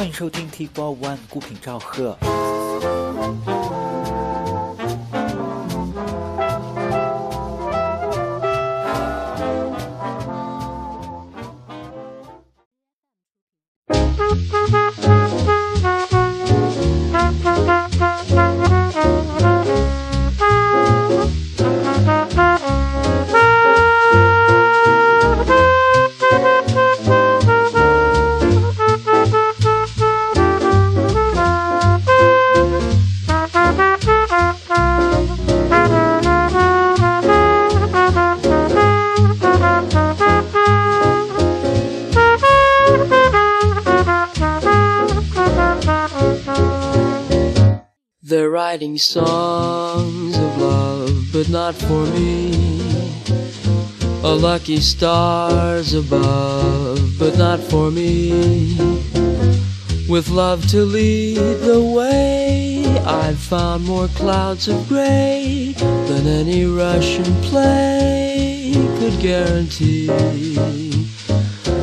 欢迎收听 T Four One 孤品赵贺。Lucky stars above, but not for me. With love to lead the way, I've found more clouds of gray than any Russian play could guarantee.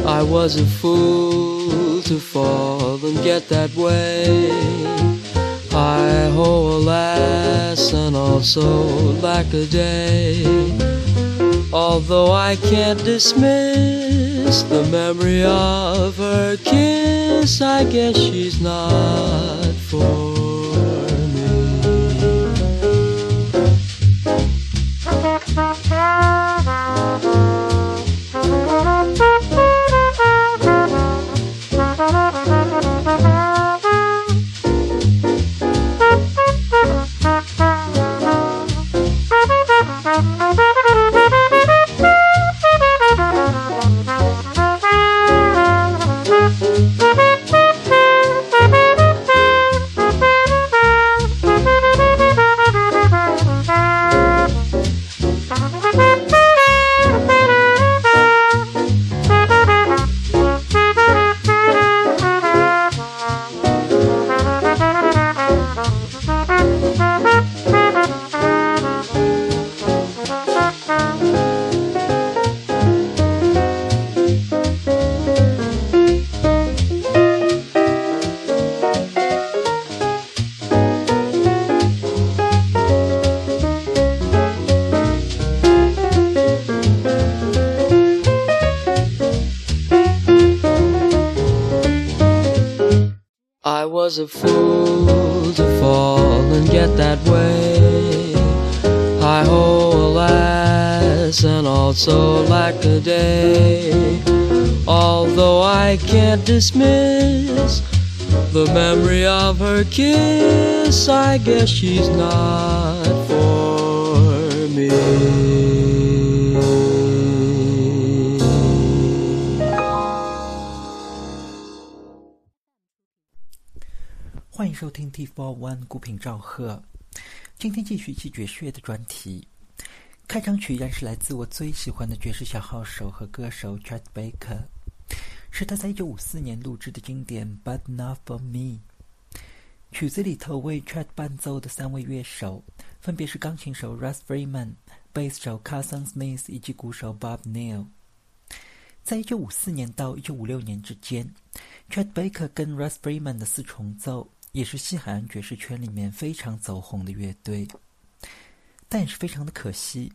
I was a fool to fall and get that way. Hi ho, oh, alas, and also lack a day. Although I can't dismiss the memory of her kiss, I guess she's not for was a fool to fall and get that way. Hi ho, alas, and also lack a day. Although I can't dismiss the memory of her kiss, I guess she's not for me. 收听 T Four One 孤品赵贺。今天继续一期爵士乐的专题。开场曲依然是来自我最喜欢的爵士小号手和歌手 Chet Baker，是他在1954年录制的经典《But Not for Me》。曲子里头为 Chet 伴奏的三位乐手分别是钢琴手 Russ Freeman、贝斯手 Carson Smith 以及鼓手 Bob Neal。在1954年到1956年之间，Chet Baker 跟 Russ Freeman 的四重奏。也是西海岸爵士圈里面非常走红的乐队，但也是非常的可惜，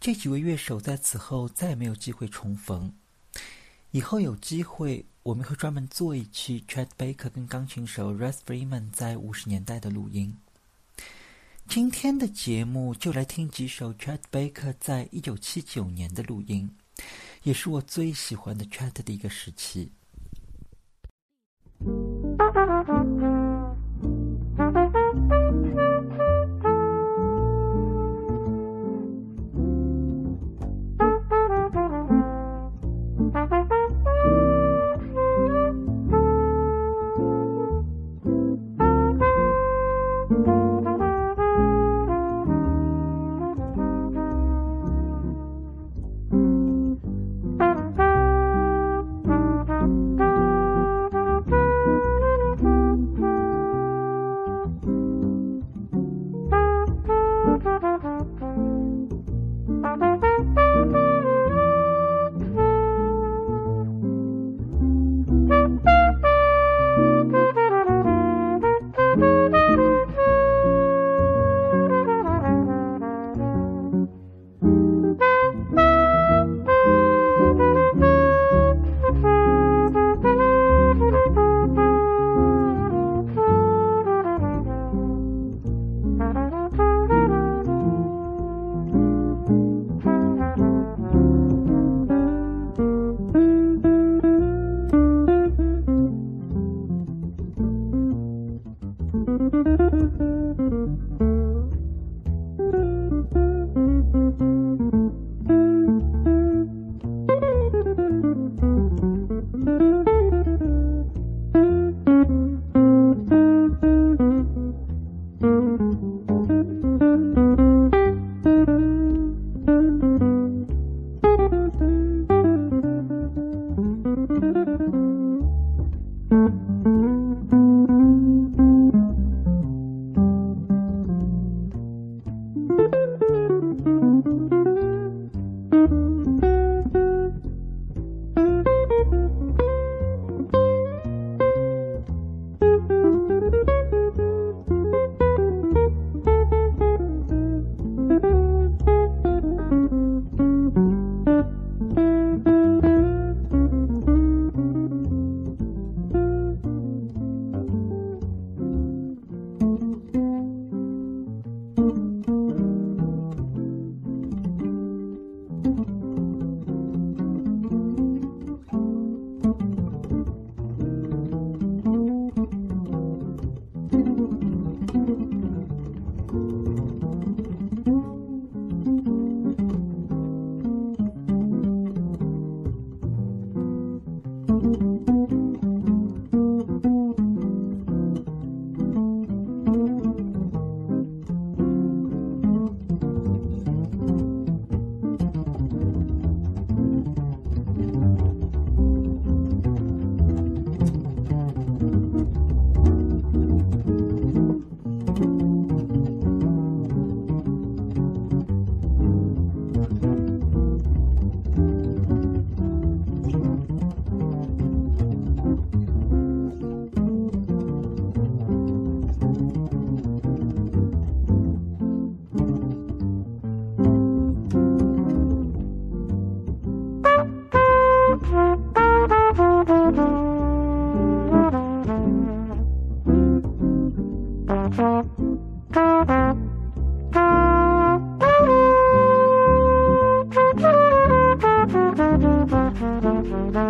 这几位乐手在此后再也没有机会重逢。以后有机会，我们会专门做一期 Chet Baker 跟钢琴手 Russ Freeman 在五十年代的录音。今天的节目就来听几首 Chet Baker 在一九七九年的录音，也是我最喜欢的 Chet 的一个时期。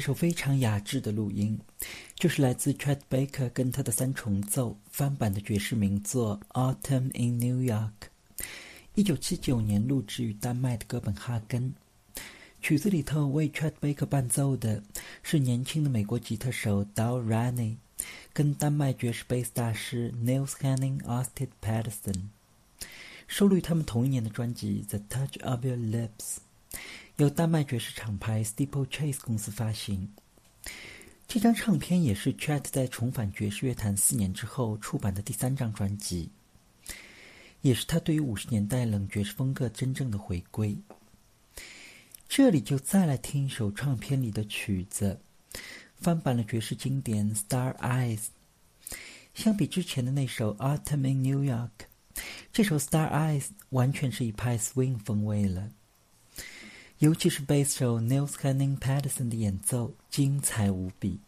这首非常雅致的录音，就是来自 Chet Baker 跟他的三重奏翻版的爵士名作《Autumn in New York》，一九七九年录制于丹麦的哥本哈根。曲子里头为 Chet Baker 伴奏的是年轻的美国吉他手 Dal Rani，跟丹麦爵士贝斯大师 Nils Henning Austin Pedersen，收录于他们同一年的专辑《The Touch of Your Lips》。由丹麦爵士厂牌 Steeple Chase 公司发行。这张唱片也是 Chet 在重返爵士乐坛四年之后出版的第三张专辑，也是他对于五十年代冷爵士风格真正的回归。这里就再来听一首唱片里的曲子，翻版了爵士经典《Star Eyes》。相比之前的那首《Autumn in New York》，这首《Star Eyes》完全是一派 swing 风味了。尤其是贝斯手 Nils Henning Pedersen 的演奏精彩无比。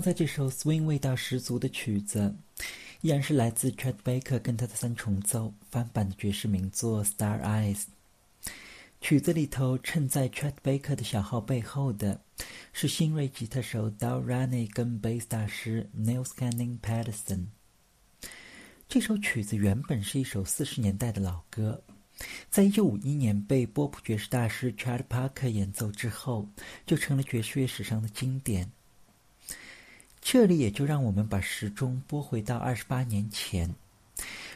刚才这首 swing 味道十足的曲子，依然是来自 Chet Baker 跟他的三重奏翻版的爵士名作《Star Eyes》。曲子里头衬在 Chet Baker 的小号背后的，是新锐吉他手 Dal Rane 跟贝斯大师 Neil Scanning Patterson。这首曲子原本是一首四十年代的老歌，在一九五一年被波普爵士大师 Charlie Parker 演奏之后，就成了爵士乐史上的经典。这里也就让我们把时钟拨回到二十八年前，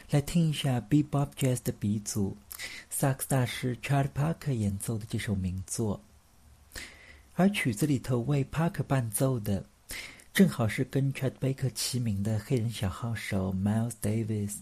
来听一下 Bebop Jazz 的鼻祖萨克斯大师 Charlie Parker 演奏的这首名作。而曲子里头为 Parker 伴奏的，正好是跟 Chet Baker 齐名的黑人小号手 Miles Davis。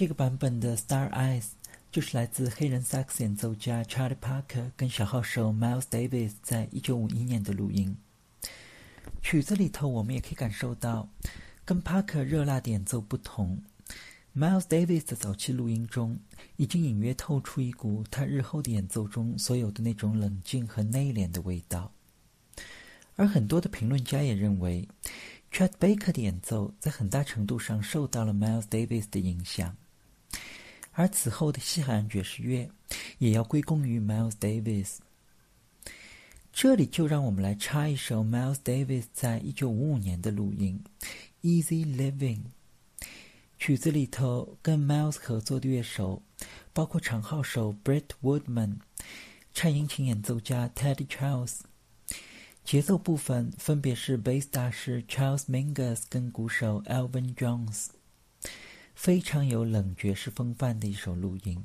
这个版本的《Star Eyes》就是来自黑人萨克斯演奏家 Charlie Parker 跟小号手 Miles Davis 在一九五一年的录音。曲子里头，我们也可以感受到，跟 Parker 热辣的演奏不同，Miles Davis 的早期录音中已经隐约透出一股他日后的演奏中所有的那种冷静和内敛的味道。而很多的评论家也认为，Chet Baker 的演奏在很大程度上受到了 Miles Davis 的影响，而此后的西海岸爵士乐也要归功于 Miles Davis。这里就让我们来插一首 Miles Davis 在一九五五年的录音《Easy Living》。曲子里头跟 Miles 合作的乐手包括长号手 Brett Woodman、颤音琴演奏家 Teddy Charles。节奏部分分别是贝斯大师 Charles Mingus 跟鼓手 Alvin Jones，非常有冷爵士风范的一首录音。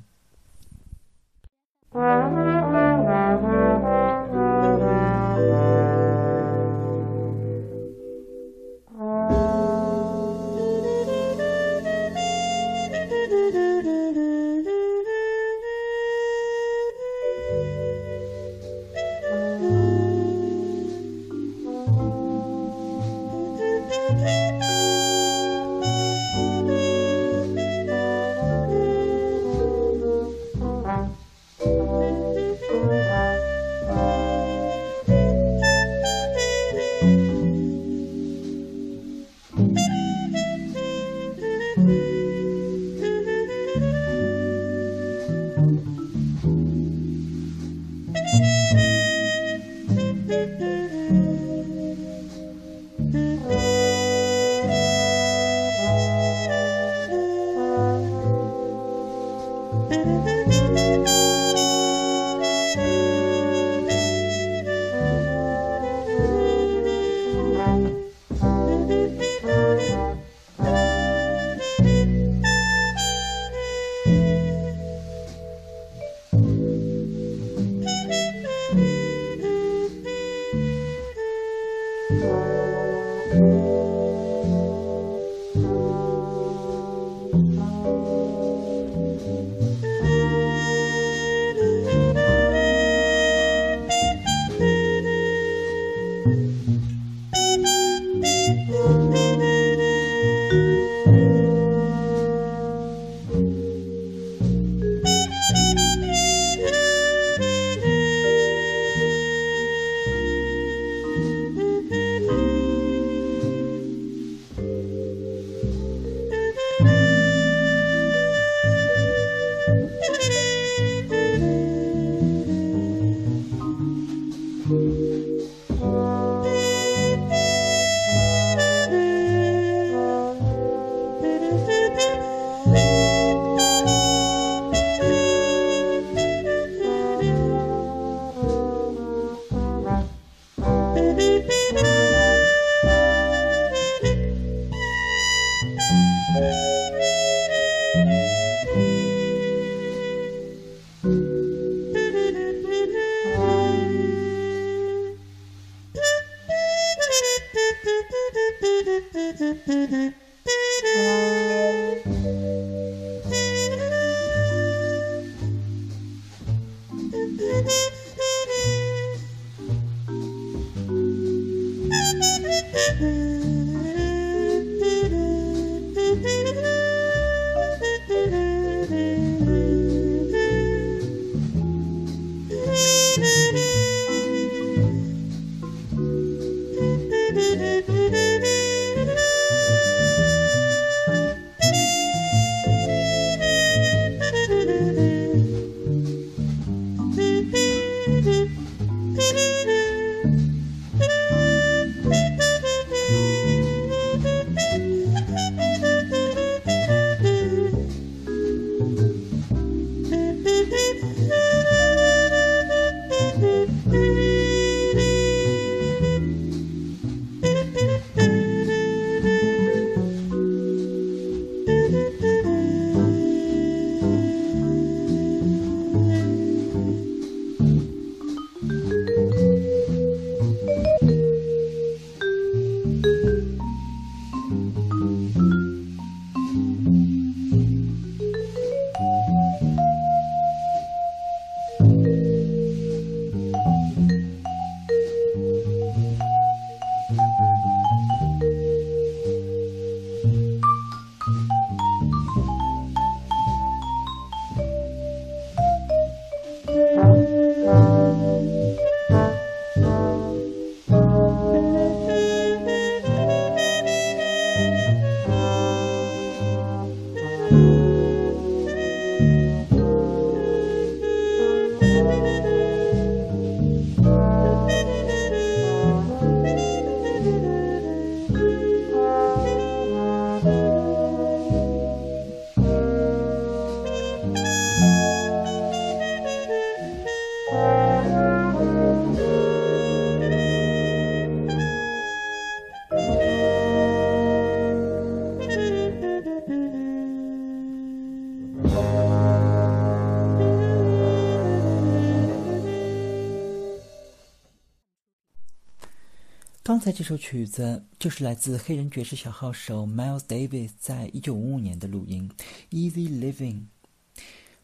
才这首曲子就是来自黑人爵士小号手 Miles Davis 在一九五五年的录音《Easy Living》。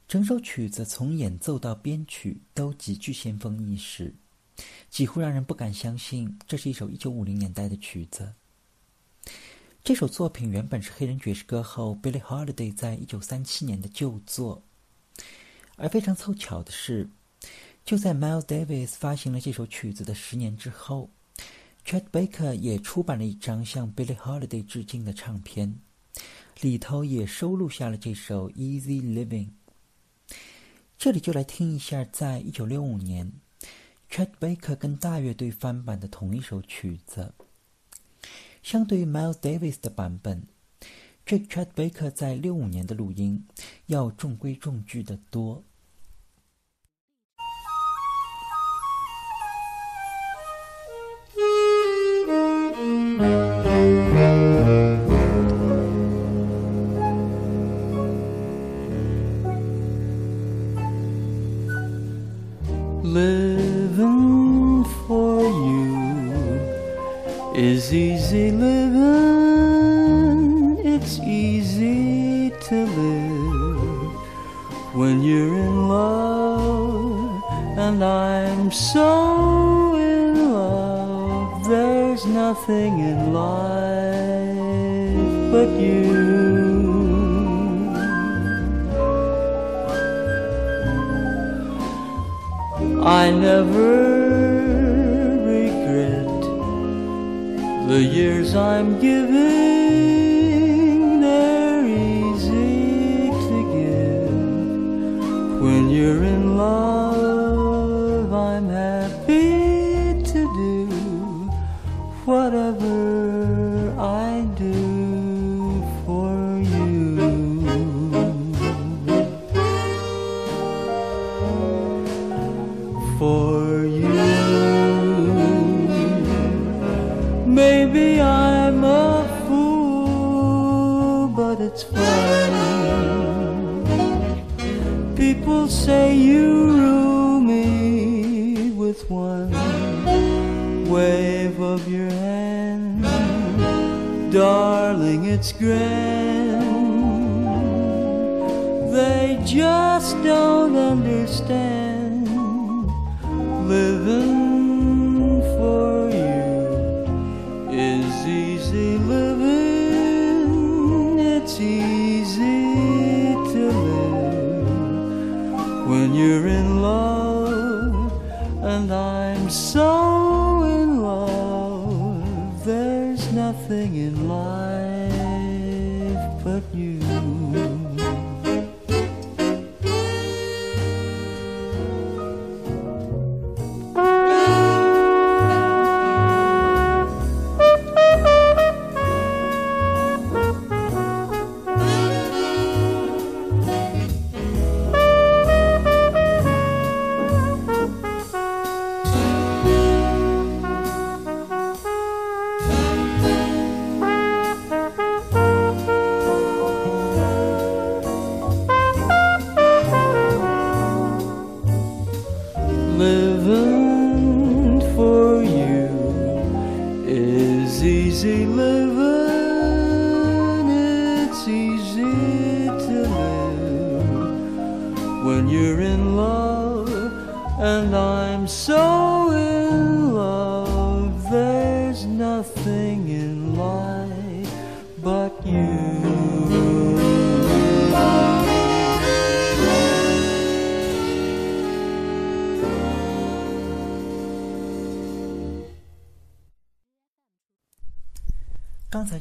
整首曲子从演奏到编曲都极具先锋意识，几乎让人不敢相信这是一首一九五零年代的曲子。这首作品原本是黑人爵士歌后 Billie Holiday 在一九三七年的旧作，而非常凑巧的是，就在 Miles Davis 发行了这首曲子的十年之后。Chet Baker 也出版了一张向 Billie Holiday 致敬的唱片，里头也收录下了这首《Easy Living》。这里就来听一下，在一九六五年，Chet Baker 跟大乐队翻版的同一首曲子。相对于 Miles Davis 的版本，这 Chet Baker 在六五年的录音要中规中矩的多。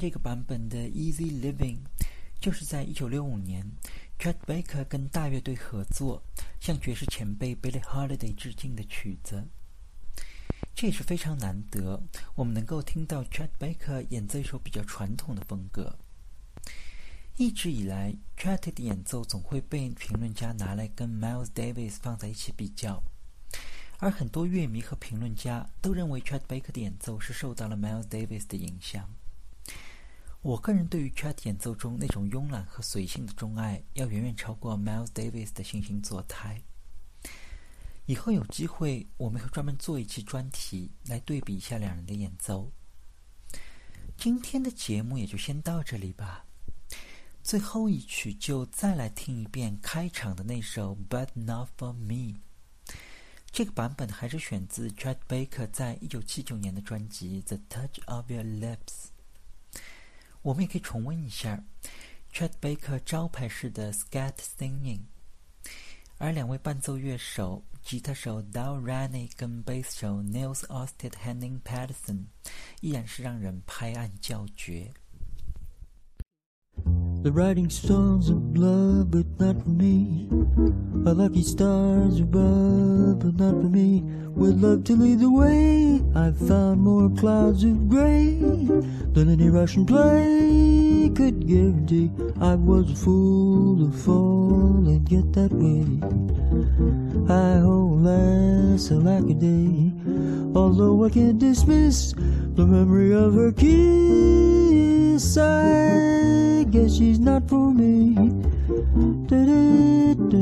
这个版本的《Easy Living》就是在一九六五年，Chet Baker 跟大乐队合作，向爵士前辈 Billie Holiday 致敬的曲子。这也是非常难得，我们能够听到 Chet Baker 演奏一首比较传统的风格。一直以来，Chet 的演奏总会被评论家拿来跟 Miles Davis 放在一起比较，而很多乐迷和评论家都认为 Chet Baker 的演奏是受到了 Miles Davis 的影响。我个人对于 Chet 演奏中那种慵懒和随性的钟爱，要远远超过 Miles Davis 的惺惺作态。以后有机会，我们会专门做一期专题来对比一下两人的演奏，今天的节目也就先到这里吧。最后一曲就再来听一遍开场的那首《But Not for Me》。这个版本还是选自 Chet Baker 在一九七九年的专辑《The Touch of Your Lips》。我们也可以重温一下 Chet Baker 招牌式的 scat singing，而两位伴奏乐手。吉他手 Dal Rennie 跟贝斯手 Nils Austin Henning Patterson 依然是让人拍案叫绝。The writing songs of love, but not for me. A lucky stars above, but not for me. With love to lead the way, I've found more clouds of gray than any Russian play could guarantee I was a fool to fall and get that way. I hold last a lack a day, although I can't dismiss the memory of her kiss. I guess she's not for me. Da -da, da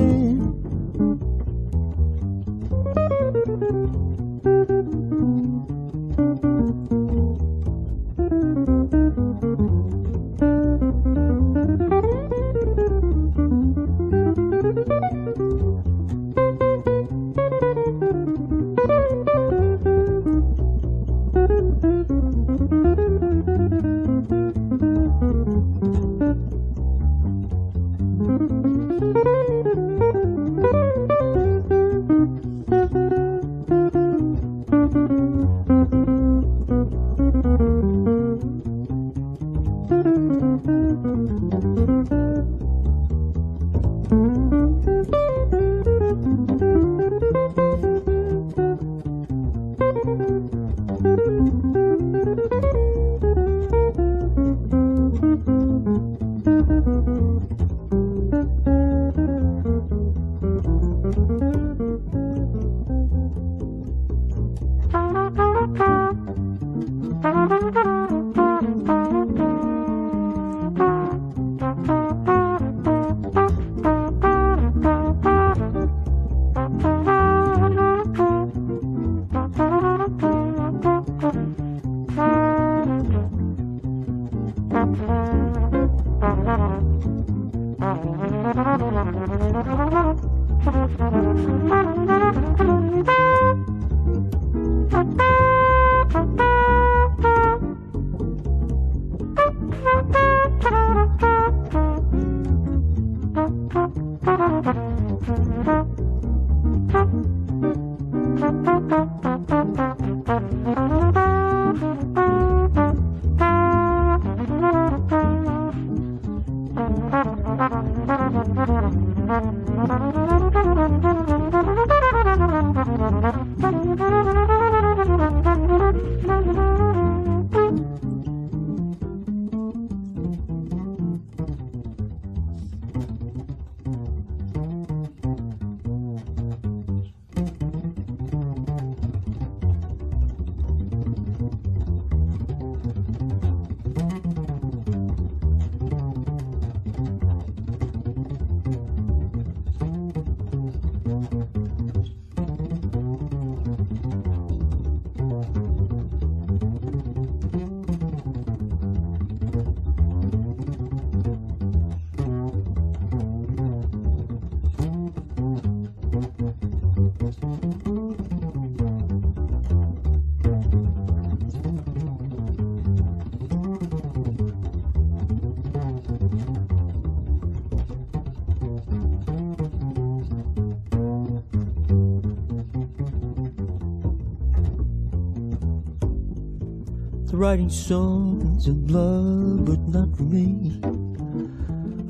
writing songs of love, but not for me.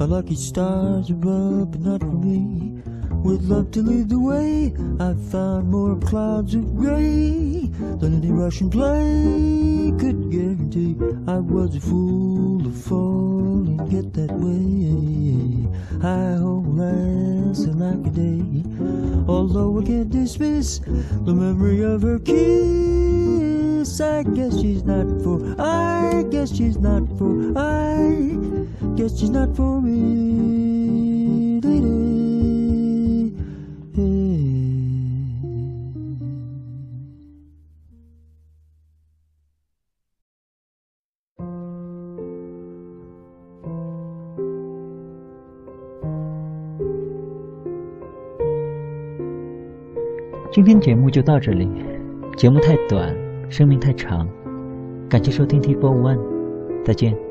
A lucky stars above, but not for me. Would love to lead the way, I found more clouds of gray than any Russian play could guarantee. I was a fool to fall and get that way. I hold lasting like a day. Although I can't dismiss the memory of her kiss, I guess she's not for. I guess she's not for. I guess she's not for me. Lady. Hey. 今天节目就到这里，节目太短，生命太长，感谢收听 T Four One，再见。